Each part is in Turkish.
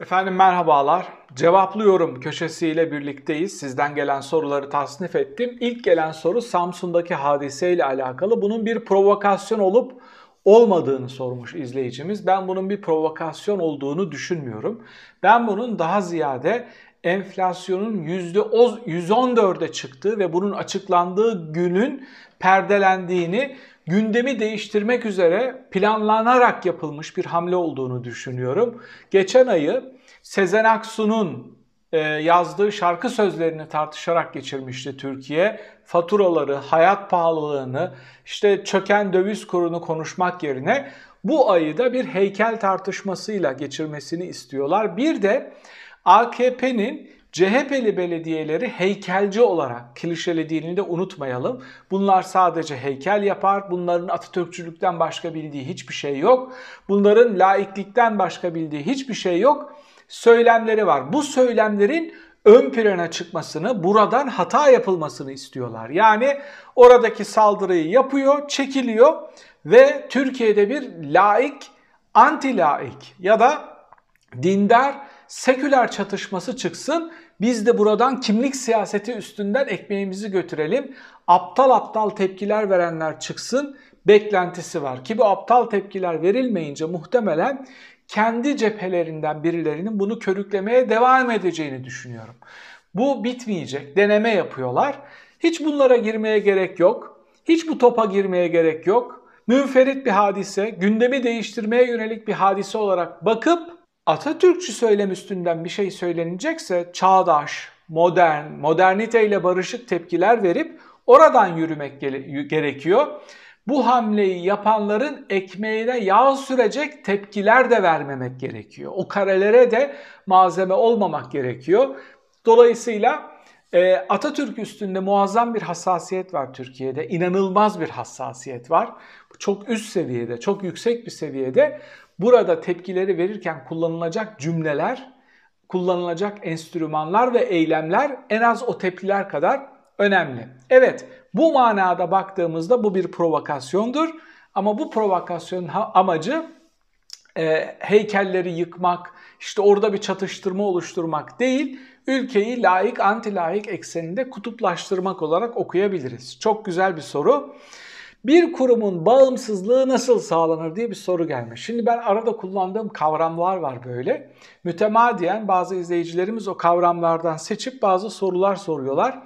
Efendim merhabalar. Cevaplıyorum köşesiyle birlikteyiz. Sizden gelen soruları tasnif ettim. İlk gelen soru Samsun'daki hadiseyle alakalı. Bunun bir provokasyon olup olmadığını sormuş izleyicimiz. Ben bunun bir provokasyon olduğunu düşünmüyorum. Ben bunun daha ziyade enflasyonun %114'e çıktığı ve bunun açıklandığı günün perdelendiğini gündemi değiştirmek üzere planlanarak yapılmış bir hamle olduğunu düşünüyorum. Geçen ayı Sezen Aksu'nun e, yazdığı şarkı sözlerini tartışarak geçirmişti Türkiye. Faturaları, hayat pahalılığını, işte çöken döviz kurunu konuşmak yerine bu ayı da bir heykel tartışmasıyla geçirmesini istiyorlar. Bir de AKP'nin CHP'li belediyeleri heykelci olarak klişelediğini de unutmayalım. Bunlar sadece heykel yapar. Bunların Atatürkçülükten başka bildiği hiçbir şey yok. Bunların laiklikten başka bildiği hiçbir şey yok. Söylemleri var. Bu söylemlerin ön plana çıkmasını, buradan hata yapılmasını istiyorlar. Yani oradaki saldırıyı yapıyor, çekiliyor ve Türkiye'de bir laik, anti laik ya da dindar seküler çatışması çıksın. Biz de buradan kimlik siyaseti üstünden ekmeğimizi götürelim. Aptal aptal tepkiler verenler çıksın beklentisi var. Ki bu aptal tepkiler verilmeyince muhtemelen kendi cephelerinden birilerinin bunu körüklemeye devam edeceğini düşünüyorum. Bu bitmeyecek. Deneme yapıyorlar. Hiç bunlara girmeye gerek yok. Hiç bu topa girmeye gerek yok. Münferit bir hadise, gündemi değiştirmeye yönelik bir hadise olarak bakıp Atatürkçü söylem üstünden bir şey söylenecekse çağdaş, modern, moderniteyle barışık tepkiler verip oradan yürümek gerekiyor. Bu hamleyi yapanların ekmeğine yağ sürecek tepkiler de vermemek gerekiyor. O karelere de malzeme olmamak gerekiyor. Dolayısıyla e, Atatürk üstünde muazzam bir hassasiyet var Türkiye'de. İnanılmaz bir hassasiyet var. Çok üst seviyede, çok yüksek bir seviyede. Burada tepkileri verirken kullanılacak cümleler, kullanılacak enstrümanlar ve eylemler en az o tepkiler kadar önemli. Evet, bu manada baktığımızda bu bir provokasyondur. Ama bu provokasyonun amacı e, heykelleri yıkmak, işte orada bir çatıştırma oluşturmak değil, ülkeyi laik anti laik ekseninde kutuplaştırmak olarak okuyabiliriz. Çok güzel bir soru. Bir kurumun bağımsızlığı nasıl sağlanır diye bir soru gelmiş. Şimdi ben arada kullandığım kavramlar var böyle. Mütemadiyen bazı izleyicilerimiz o kavramlardan seçip bazı sorular soruyorlar.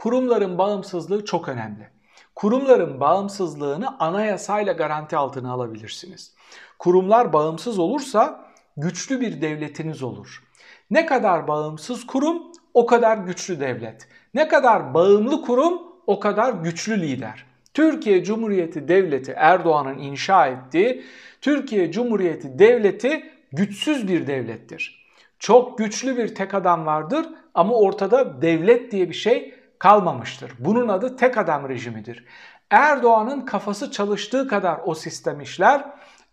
Kurumların bağımsızlığı çok önemli. Kurumların bağımsızlığını anayasayla garanti altına alabilirsiniz. Kurumlar bağımsız olursa güçlü bir devletiniz olur. Ne kadar bağımsız kurum o kadar güçlü devlet. Ne kadar bağımlı kurum o kadar güçlü lider. Türkiye Cumhuriyeti Devleti Erdoğan'ın inşa ettiği Türkiye Cumhuriyeti Devleti güçsüz bir devlettir. Çok güçlü bir tek adam vardır ama ortada devlet diye bir şey kalmamıştır. Bunun adı tek adam rejimidir. Erdoğan'ın kafası çalıştığı kadar o sistem işler,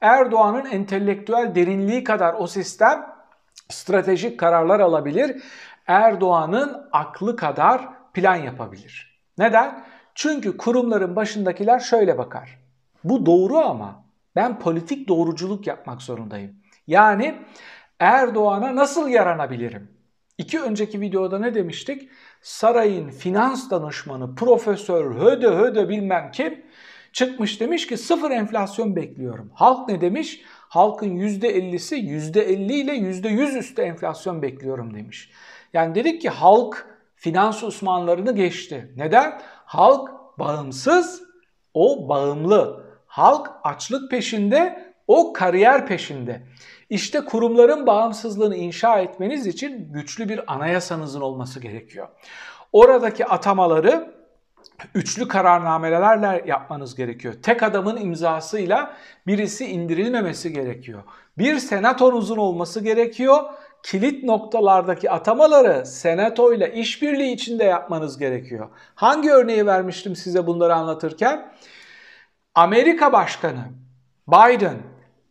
Erdoğan'ın entelektüel derinliği kadar o sistem stratejik kararlar alabilir. Erdoğan'ın aklı kadar plan yapabilir. Neden? Çünkü kurumların başındakiler şöyle bakar. Bu doğru ama ben politik doğruculuk yapmak zorundayım. Yani Erdoğan'a nasıl yaranabilirim? İki önceki videoda ne demiştik? Sarayın finans danışmanı profesör höde höde bilmem kim çıkmış demiş ki sıfır enflasyon bekliyorum. Halk ne demiş? Halkın %50'si %50 ile %100 üstü enflasyon bekliyorum demiş. Yani dedik ki halk finans uzmanlarını geçti. Neden? Halk bağımsız, o bağımlı. Halk açlık peşinde, o kariyer peşinde. İşte kurumların bağımsızlığını inşa etmeniz için güçlü bir anayasanızın olması gerekiyor. Oradaki atamaları üçlü kararnamelerle yapmanız gerekiyor. Tek adamın imzasıyla birisi indirilmemesi gerekiyor. Bir senatonuzun olması gerekiyor kilit noktalardaki atamaları senato ile işbirliği içinde yapmanız gerekiyor. Hangi örneği vermiştim size bunları anlatırken? Amerika Başkanı Biden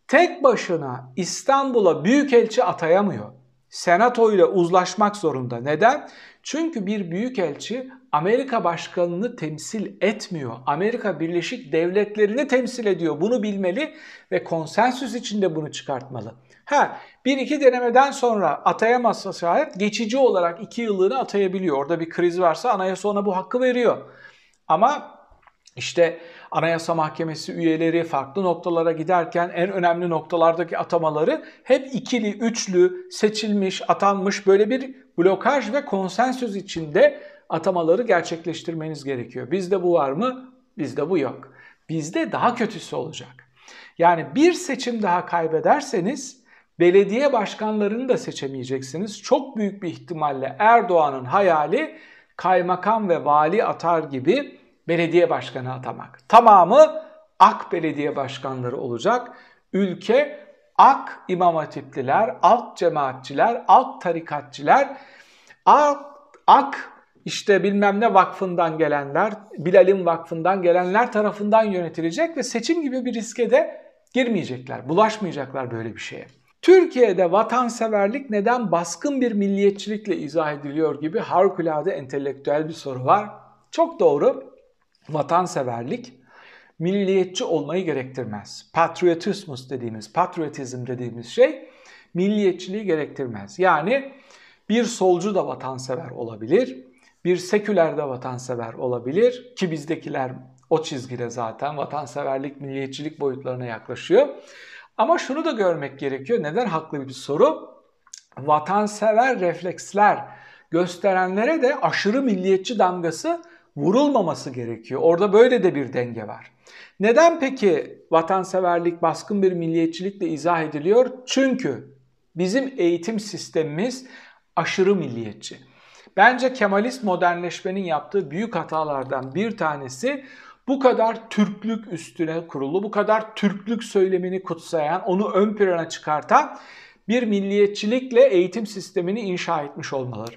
tek başına İstanbul'a büyükelçi atayamıyor. Senato ile uzlaşmak zorunda. Neden? Çünkü bir büyükelçi Amerika başkanını temsil etmiyor. Amerika Birleşik Devletleri'ni temsil ediyor. Bunu bilmeli ve konsensüs içinde bunu çıkartmalı. Ha, bir iki denemeden sonra atayamazsa şayet geçici olarak iki yıllığını atayabiliyor. Orada bir kriz varsa anayasa ona bu hakkı veriyor. Ama işte Anayasa Mahkemesi üyeleri farklı noktalara giderken en önemli noktalardaki atamaları hep ikili, üçlü, seçilmiş, atanmış böyle bir blokaj ve konsensüs içinde atamaları gerçekleştirmeniz gerekiyor. Bizde bu var mı? Bizde bu yok. Bizde daha kötüsü olacak. Yani bir seçim daha kaybederseniz belediye başkanlarını da seçemeyeceksiniz. Çok büyük bir ihtimalle Erdoğan'ın hayali kaymakam ve vali atar gibi belediye başkanı atamak. Tamamı AK belediye başkanları olacak. Ülke AK imam hatipliler, AK cemaatçiler, AK tarikatçiler, AK, AK işte bilmem ne vakfından gelenler, Bilal'in vakfından gelenler tarafından yönetilecek ve seçim gibi bir riske de girmeyecekler, bulaşmayacaklar böyle bir şeye. Türkiye'de vatanseverlik neden baskın bir milliyetçilikle izah ediliyor gibi harikulade entelektüel bir soru var. Çok doğru. Vatanseverlik milliyetçi olmayı gerektirmez. Patriotismus dediğimiz, patriotizm dediğimiz şey milliyetçiliği gerektirmez. Yani bir solcu da vatansever olabilir, bir seküler de vatansever olabilir ki bizdekiler o çizgide zaten vatanseverlik, milliyetçilik boyutlarına yaklaşıyor. Ama şunu da görmek gerekiyor. Neden haklı bir soru? Vatansever refleksler gösterenlere de aşırı milliyetçi damgası vurulmaması gerekiyor. Orada böyle de bir denge var. Neden peki vatanseverlik baskın bir milliyetçilikle izah ediliyor? Çünkü bizim eğitim sistemimiz aşırı milliyetçi. Bence Kemalist modernleşmenin yaptığı büyük hatalardan bir tanesi bu kadar Türklük üstüne kurulu, bu kadar Türklük söylemini kutsayan, onu ön plana çıkartan bir milliyetçilikle eğitim sistemini inşa etmiş olmaları.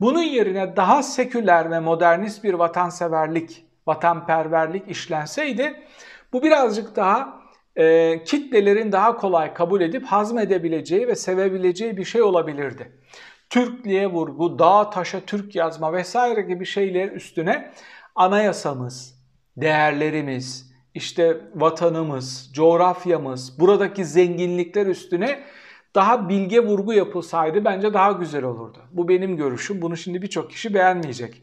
Bunun yerine daha seküler ve modernist bir vatanseverlik, vatanperverlik işlenseydi bu birazcık daha e, kitlelerin daha kolay kabul edip hazmedebileceği ve sevebileceği bir şey olabilirdi. Türklüğe vurgu, dağ taşa Türk yazma vesaire gibi şeyler üstüne anayasamız, değerlerimiz, işte vatanımız, coğrafyamız, buradaki zenginlikler üstüne daha bilge vurgu yapılsaydı bence daha güzel olurdu. Bu benim görüşüm. Bunu şimdi birçok kişi beğenmeyecek.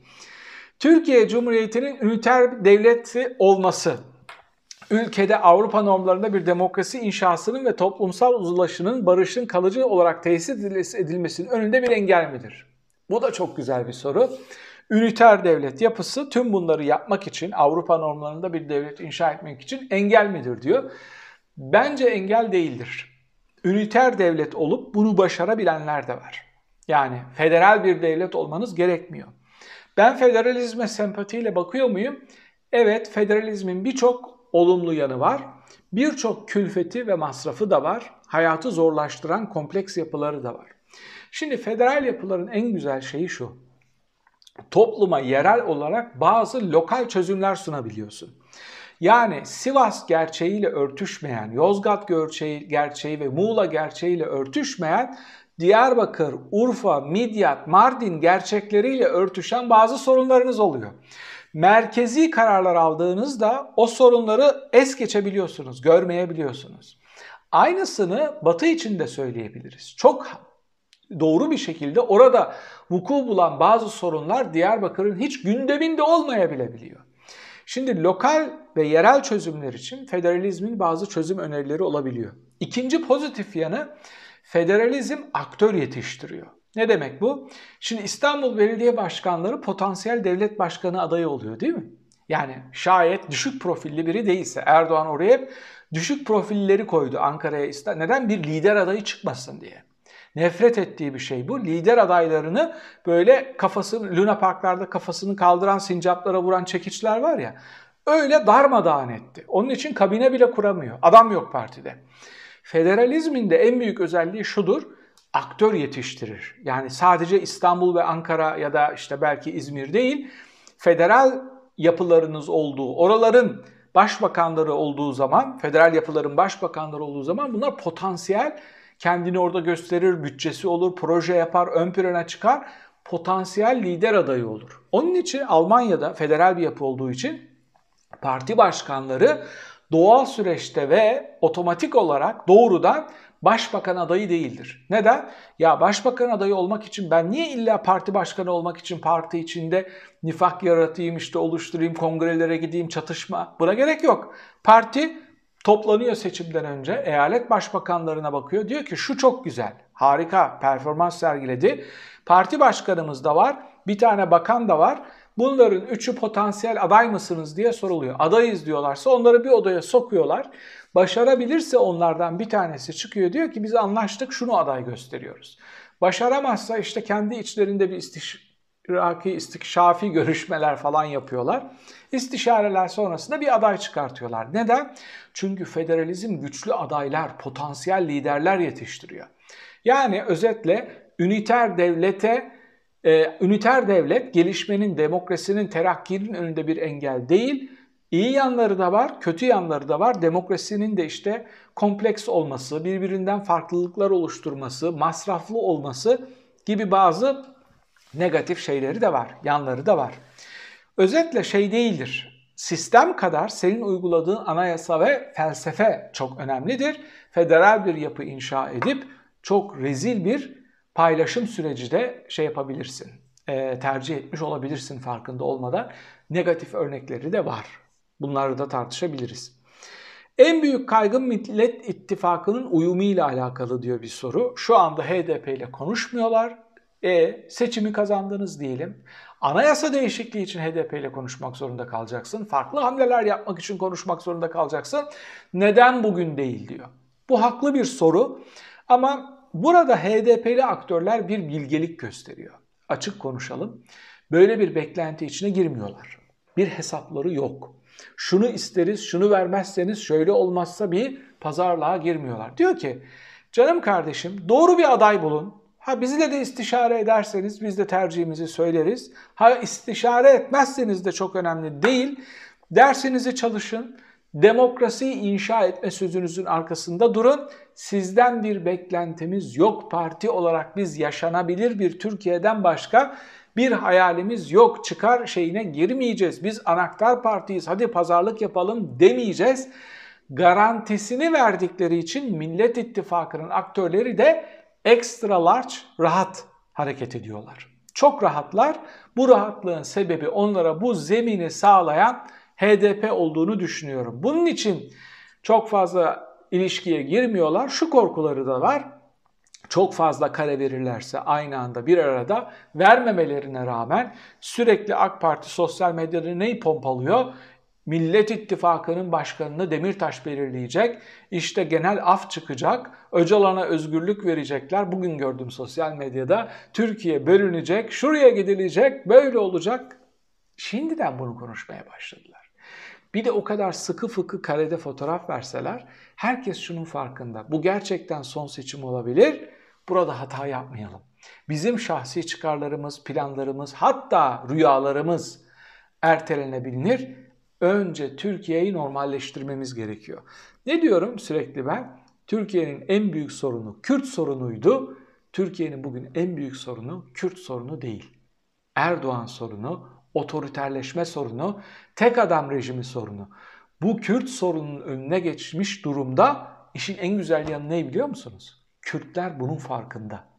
Türkiye Cumhuriyeti'nin üniter devleti olması, ülkede Avrupa normlarında bir demokrasi inşasının ve toplumsal uzlaşının, barışın kalıcı olarak tesis edilmesinin önünde bir engel midir? Bu da çok güzel bir soru. Üniter devlet yapısı tüm bunları yapmak için Avrupa normlarında bir devlet inşa etmek için engel midir diyor. Bence engel değildir üniter devlet olup bunu başarabilenler de var. Yani federal bir devlet olmanız gerekmiyor. Ben federalizme sempatiyle bakıyor muyum? Evet, federalizmin birçok olumlu yanı var. Birçok külfeti ve masrafı da var. Hayatı zorlaştıran kompleks yapıları da var. Şimdi federal yapıların en güzel şeyi şu. Topluma yerel olarak bazı lokal çözümler sunabiliyorsun. Yani Sivas gerçeğiyle örtüşmeyen, Yozgat gerçeği, gerçeği ve Muğla gerçeğiyle örtüşmeyen Diyarbakır, Urfa, Midyat, Mardin gerçekleriyle örtüşen bazı sorunlarınız oluyor. Merkezi kararlar aldığınızda o sorunları es geçebiliyorsunuz, görmeyebiliyorsunuz. Aynısını Batı için de söyleyebiliriz. Çok doğru bir şekilde orada vuku bulan bazı sorunlar Diyarbakır'ın hiç gündeminde olmayabilebiliyor. Şimdi lokal ve yerel çözümler için federalizmin bazı çözüm önerileri olabiliyor. İkinci pozitif yanı federalizm aktör yetiştiriyor. Ne demek bu? Şimdi İstanbul Belediye Başkanları potansiyel devlet başkanı adayı oluyor değil mi? Yani şayet düşük profilli biri değilse Erdoğan oraya düşük profilleri koydu Ankara'ya. Neden? Bir lider adayı çıkmasın diye nefret ettiği bir şey bu. Lider adaylarını böyle kafasını Luna Parklarda kafasını kaldıran sincaplara vuran çekiçler var ya öyle darmadağın etti. Onun için kabine bile kuramıyor. Adam yok partide. Federalizmin de en büyük özelliği şudur. Aktör yetiştirir. Yani sadece İstanbul ve Ankara ya da işte belki İzmir değil, federal yapılarınız olduğu, oraların başbakanları olduğu zaman, federal yapıların başbakanları olduğu zaman bunlar potansiyel Kendini orada gösterir, bütçesi olur, proje yapar, ön plana çıkar, potansiyel lider adayı olur. Onun için Almanya'da federal bir yapı olduğu için parti başkanları doğal süreçte ve otomatik olarak doğrudan başbakan adayı değildir. Neden? Ya başbakan adayı olmak için ben niye illa parti başkanı olmak için parti içinde nifak yaratayım, işte oluşturayım, kongrelere gideyim, çatışma. Buna gerek yok. Parti toplanıyor seçimden önce, eyalet başbakanlarına bakıyor. Diyor ki şu çok güzel, harika performans sergiledi. Parti başkanımız da var, bir tane bakan da var. Bunların üçü potansiyel aday mısınız diye soruluyor. Adayız diyorlarsa onları bir odaya sokuyorlar. Başarabilirse onlardan bir tanesi çıkıyor diyor ki biz anlaştık şunu aday gösteriyoruz. Başaramazsa işte kendi içlerinde bir istişraki, istikşafi görüşmeler falan yapıyorlar. İstişareler sonrasında bir aday çıkartıyorlar. Neden? Çünkü federalizm güçlü adaylar, potansiyel liderler yetiştiriyor. Yani özetle üniter devlete e, üniter devlet gelişmenin, demokrasinin, terakkinin önünde bir engel değil. İyi yanları da var, kötü yanları da var. Demokrasinin de işte kompleks olması, birbirinden farklılıklar oluşturması, masraflı olması gibi bazı negatif şeyleri de var, yanları da var. Özetle şey değildir. Sistem kadar senin uyguladığın anayasa ve felsefe çok önemlidir. Federal bir yapı inşa edip çok rezil bir paylaşım süreci de şey yapabilirsin, e, tercih etmiş olabilirsin farkında olmadan. Negatif örnekleri de var. Bunları da tartışabiliriz. En büyük kaygım Millet İttifakı'nın uyumuyla alakalı diyor bir soru. Şu anda HDP ile konuşmuyorlar. E seçimi kazandınız diyelim. Anayasa değişikliği için HDP ile konuşmak zorunda kalacaksın. Farklı hamleler yapmak için konuşmak zorunda kalacaksın. Neden bugün değil diyor. Bu haklı bir soru ama Burada HDP'li aktörler bir bilgelik gösteriyor. Açık konuşalım. Böyle bir beklenti içine girmiyorlar. Bir hesapları yok. Şunu isteriz, şunu vermezseniz şöyle olmazsa bir pazarlığa girmiyorlar. Diyor ki canım kardeşim doğru bir aday bulun. Ha bizle de istişare ederseniz biz de tercihimizi söyleriz. Ha istişare etmezseniz de çok önemli değil. Dersinizi çalışın. Demokrasiyi inşa etme sözünüzün arkasında durun sizden bir beklentimiz yok. Parti olarak biz yaşanabilir bir Türkiye'den başka bir hayalimiz yok. Çıkar şeyine girmeyeceğiz. Biz anahtar partiyiz. Hadi pazarlık yapalım demeyeceğiz. Garantisini verdikleri için Millet İttifakı'nın aktörleri de extra large rahat hareket ediyorlar. Çok rahatlar. Bu rahatlığın sebebi onlara bu zemini sağlayan HDP olduğunu düşünüyorum. Bunun için çok fazla ilişkiye girmiyorlar. Şu korkuları da var. Çok fazla kare verirlerse aynı anda bir arada vermemelerine rağmen sürekli AK Parti sosyal medyada neyi pompalıyor? Millet İttifakı'nın başkanını Demirtaş belirleyecek. İşte genel af çıkacak. Öcalan'a özgürlük verecekler. Bugün gördüm sosyal medyada. Türkiye bölünecek, şuraya gidilecek, böyle olacak. Şimdiden bunu konuşmaya başladılar. Bir de o kadar sıkı fıkı karede fotoğraf verseler herkes şunun farkında. Bu gerçekten son seçim olabilir. Burada hata yapmayalım. Bizim şahsi çıkarlarımız, planlarımız hatta rüyalarımız ertelenebilir. Önce Türkiye'yi normalleştirmemiz gerekiyor. Ne diyorum sürekli ben? Türkiye'nin en büyük sorunu Kürt sorunuydu. Türkiye'nin bugün en büyük sorunu Kürt sorunu değil. Erdoğan sorunu, otoriterleşme sorunu, tek adam rejimi sorunu. Bu Kürt sorunun önüne geçmiş durumda işin en güzel yanı ne biliyor musunuz? Kürtler bunun farkında.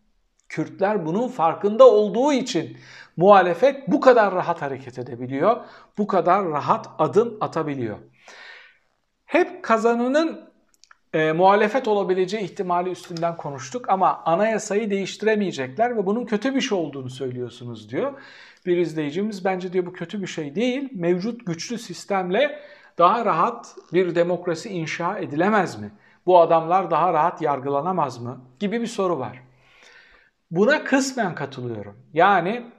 Kürtler bunun farkında olduğu için muhalefet bu kadar rahat hareket edebiliyor, bu kadar rahat adım atabiliyor. Hep kazanının e, muhalefet olabileceği ihtimali üstünden konuştuk ama anayasayı değiştiremeyecekler ve bunun kötü bir şey olduğunu söylüyorsunuz diyor bir izleyicimiz. Bence diyor bu kötü bir şey değil. Mevcut güçlü sistemle daha rahat bir demokrasi inşa edilemez mi? Bu adamlar daha rahat yargılanamaz mı? Gibi bir soru var. Buna kısmen katılıyorum. Yani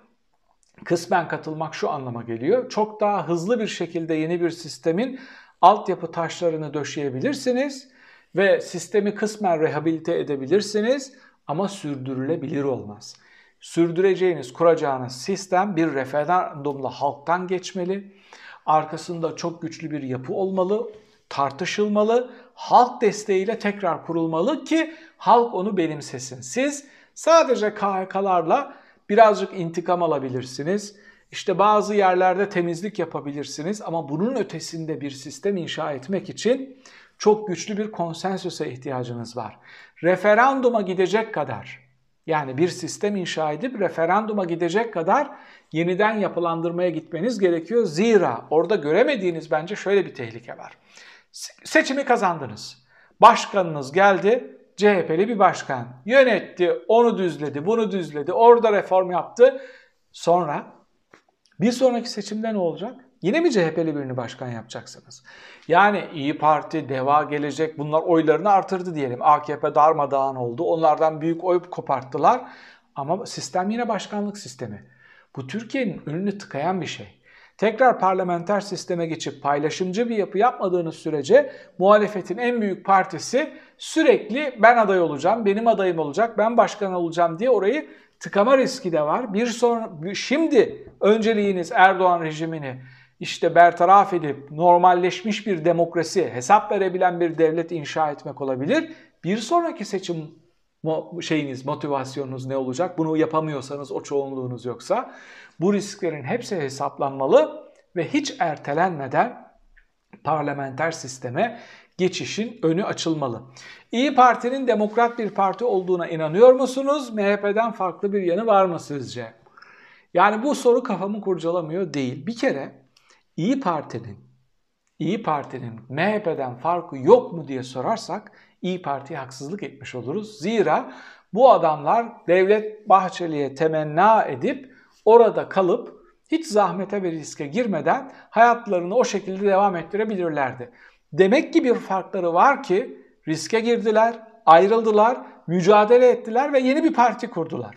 kısmen katılmak şu anlama geliyor. Çok daha hızlı bir şekilde yeni bir sistemin altyapı taşlarını döşeyebilirsiniz ve sistemi kısmen rehabilite edebilirsiniz ama sürdürülebilir olmaz sürdüreceğiniz, kuracağınız sistem bir referandumla halktan geçmeli. Arkasında çok güçlü bir yapı olmalı, tartışılmalı, halk desteğiyle tekrar kurulmalı ki halk onu benimsesin. Siz sadece KHK'larla birazcık intikam alabilirsiniz. İşte bazı yerlerde temizlik yapabilirsiniz ama bunun ötesinde bir sistem inşa etmek için çok güçlü bir konsensüse ihtiyacınız var. Referanduma gidecek kadar yani bir sistem inşa edip referanduma gidecek kadar yeniden yapılandırmaya gitmeniz gerekiyor. Zira orada göremediğiniz bence şöyle bir tehlike var. Seçimi kazandınız. Başkanınız geldi, CHP'li bir başkan. Yönetti, onu düzledi, bunu düzledi, orada reform yaptı. Sonra bir sonraki seçimde ne olacak? Yine mi CHP'li birini başkan yapacaksınız? Yani İyi Parti, Deva Gelecek bunlar oylarını artırdı diyelim. AKP darmadağın oldu. Onlardan büyük oy koparttılar. Ama sistem yine başkanlık sistemi. Bu Türkiye'nin önünü tıkayan bir şey. Tekrar parlamenter sisteme geçip paylaşımcı bir yapı yapmadığınız sürece muhalefetin en büyük partisi sürekli ben aday olacağım, benim adayım olacak, ben başkan olacağım diye orayı tıkama riski de var. Bir sonra şimdi önceliğiniz Erdoğan rejimini işte bertaraf edip normalleşmiş bir demokrasi, hesap verebilen bir devlet inşa etmek olabilir. Bir sonraki seçim şeyiniz, motivasyonunuz ne olacak? Bunu yapamıyorsanız, o çoğunluğunuz yoksa bu risklerin hepsi hesaplanmalı ve hiç ertelenmeden parlamenter sisteme geçişin önü açılmalı. İyi Parti'nin demokrat bir parti olduğuna inanıyor musunuz? MHP'den farklı bir yanı var mı sizce? Yani bu soru kafamı kurcalamıyor değil. Bir kere İyi Parti'nin İyi Parti'nin MHP'den farkı yok mu diye sorarsak İyi Parti'ye haksızlık etmiş oluruz. Zira bu adamlar Devlet Bahçeli'ye temenna edip orada kalıp hiç zahmete ve riske girmeden hayatlarını o şekilde devam ettirebilirlerdi. Demek ki bir farkları var ki riske girdiler, ayrıldılar, mücadele ettiler ve yeni bir parti kurdular.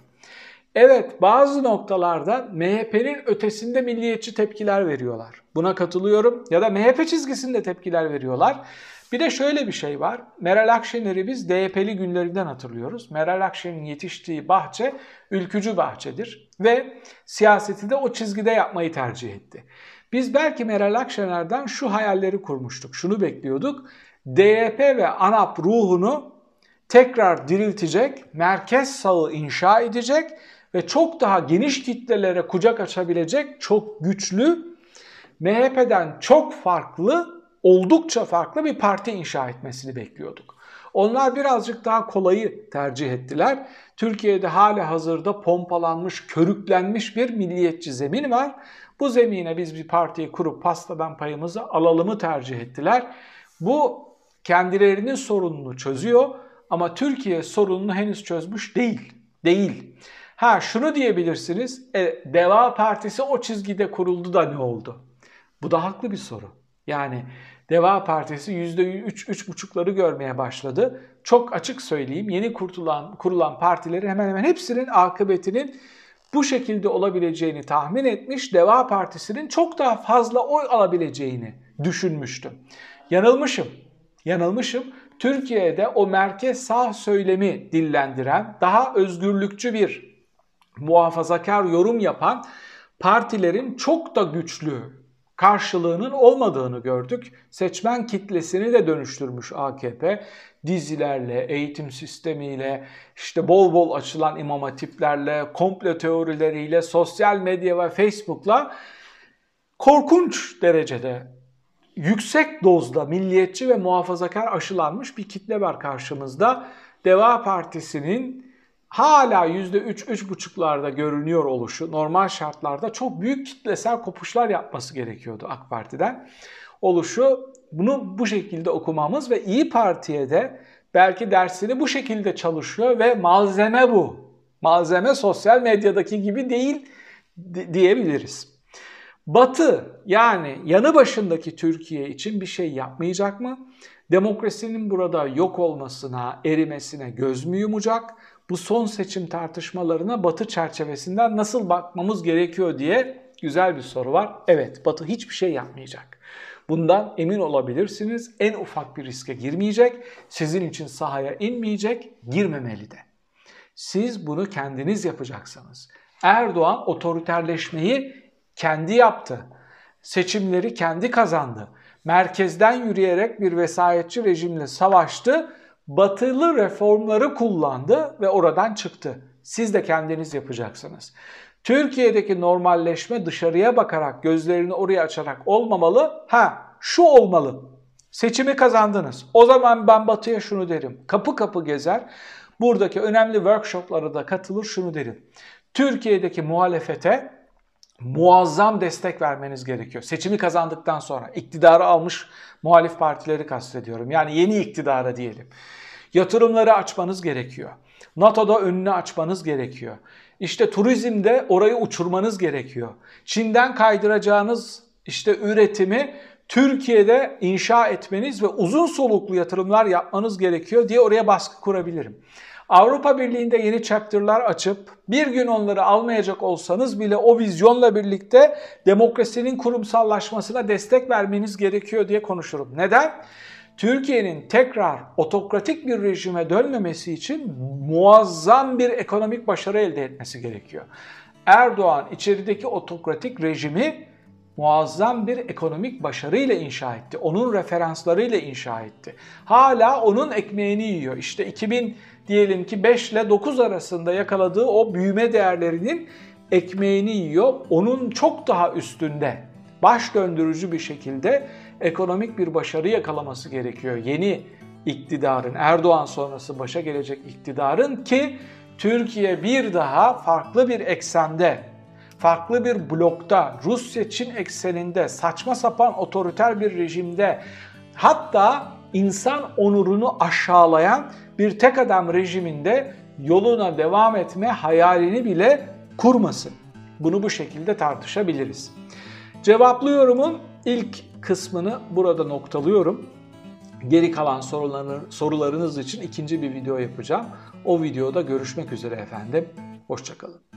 Evet bazı noktalarda MHP'nin ötesinde milliyetçi tepkiler veriyorlar. Buna katılıyorum ya da MHP çizgisinde tepkiler veriyorlar. Bir de şöyle bir şey var. Meral Akşener'i biz DYP'li günlerinden hatırlıyoruz. Meral Akşener'in yetiştiği bahçe ülkücü bahçedir ve siyaseti de o çizgide yapmayı tercih etti. Biz belki Meral Akşener'den şu hayalleri kurmuştuk, şunu bekliyorduk. DYP ve ANAP ruhunu tekrar diriltecek, merkez sağı inşa edecek ve çok daha geniş kitlelere kucak açabilecek çok güçlü, MHP'den çok farklı, oldukça farklı bir parti inşa etmesini bekliyorduk. Onlar birazcık daha kolayı tercih ettiler. Türkiye'de hala hazırda pompalanmış, körüklenmiş bir milliyetçi zemin var. Bu zemine biz bir partiyi kurup pastadan payımızı alalımı tercih ettiler. Bu kendilerinin sorununu çözüyor ama Türkiye sorununu henüz çözmüş değil. Değil. Ha şunu diyebilirsiniz. E, Deva Partisi o çizgide kuruldu da ne oldu? Bu da haklı bir soru. Yani Deva Partisi %3-3,5'ları görmeye başladı. Çok açık söyleyeyim yeni kurulan, kurulan partilerin hemen hemen hepsinin akıbetinin bu şekilde olabileceğini tahmin etmiş. Deva Partisi'nin çok daha fazla oy alabileceğini düşünmüştüm. Yanılmışım. Yanılmışım. Türkiye'de o merkez sağ söylemi dillendiren, daha özgürlükçü bir muhafazakar yorum yapan partilerin çok da güçlü karşılığının olmadığını gördük. Seçmen kitlesini de dönüştürmüş AKP. Dizilerle, eğitim sistemiyle, işte bol bol açılan imam hatiplerle, komplo teorileriyle, sosyal medya ve Facebook'la korkunç derecede yüksek dozda milliyetçi ve muhafazakar aşılanmış bir kitle var karşımızda. Deva Partisi'nin hala %3-3,5'larda görünüyor oluşu normal şartlarda çok büyük kitlesel kopuşlar yapması gerekiyordu AK Parti'den. Oluşu bunu bu şekilde okumamız ve İyi Parti'ye de belki dersini bu şekilde çalışıyor ve malzeme bu. Malzeme sosyal medyadaki gibi değil diyebiliriz. Batı yani yanı başındaki Türkiye için bir şey yapmayacak mı? Demokrasinin burada yok olmasına, erimesine göz mü yumacak? Bu son seçim tartışmalarına Batı çerçevesinden nasıl bakmamız gerekiyor diye güzel bir soru var. Evet, Batı hiçbir şey yapmayacak. Bundan emin olabilirsiniz. En ufak bir riske girmeyecek, sizin için sahaya inmeyecek, girmemeli de. Siz bunu kendiniz yapacaksınız. Erdoğan otoriterleşmeyi kendi yaptı. Seçimleri kendi kazandı. merkezden yürüyerek bir vesayetçi rejimle savaştı. Batılı reformları kullandı ve oradan çıktı. Siz de kendiniz yapacaksınız. Türkiye'deki normalleşme dışarıya bakarak, gözlerini oraya açarak olmamalı. Ha, şu olmalı. Seçimi kazandınız. O zaman ben Batı'ya şunu derim. Kapı kapı gezer. Buradaki önemli workshoplara da katılır şunu derim. Türkiye'deki muhalefete muazzam destek vermeniz gerekiyor. Seçimi kazandıktan sonra iktidarı almış muhalif partileri kastediyorum. Yani yeni iktidara diyelim. Yatırımları açmanız gerekiyor. NATO'da önünü açmanız gerekiyor. İşte turizmde orayı uçurmanız gerekiyor. Çin'den kaydıracağınız işte üretimi Türkiye'de inşa etmeniz ve uzun soluklu yatırımlar yapmanız gerekiyor diye oraya baskı kurabilirim. Avrupa Birliği'nde yeni chapter'lar açıp bir gün onları almayacak olsanız bile o vizyonla birlikte demokrasinin kurumsallaşmasına destek vermeniz gerekiyor diye konuşurum. Neden? Türkiye'nin tekrar otokratik bir rejime dönmemesi için muazzam bir ekonomik başarı elde etmesi gerekiyor. Erdoğan içerideki otokratik rejimi muazzam bir ekonomik başarıyla inşa etti. Onun referanslarıyla inşa etti. Hala onun ekmeğini yiyor. İşte 2000 diyelim ki 5 ile 9 arasında yakaladığı o büyüme değerlerinin ekmeğini yiyor. Onun çok daha üstünde baş döndürücü bir şekilde ekonomik bir başarı yakalaması gerekiyor. Yeni iktidarın, Erdoğan sonrası başa gelecek iktidarın ki Türkiye bir daha farklı bir eksende, farklı bir blokta, Rusya-Çin ekseninde, saçma sapan otoriter bir rejimde, hatta insan onurunu aşağılayan bir tek adam rejiminde yoluna devam etme hayalini bile kurmasın. Bunu bu şekilde tartışabiliriz. Cevaplı yorumun ilk kısmını burada noktalıyorum. Geri kalan sorularınız için ikinci bir video yapacağım. O videoda görüşmek üzere efendim. Hoşçakalın.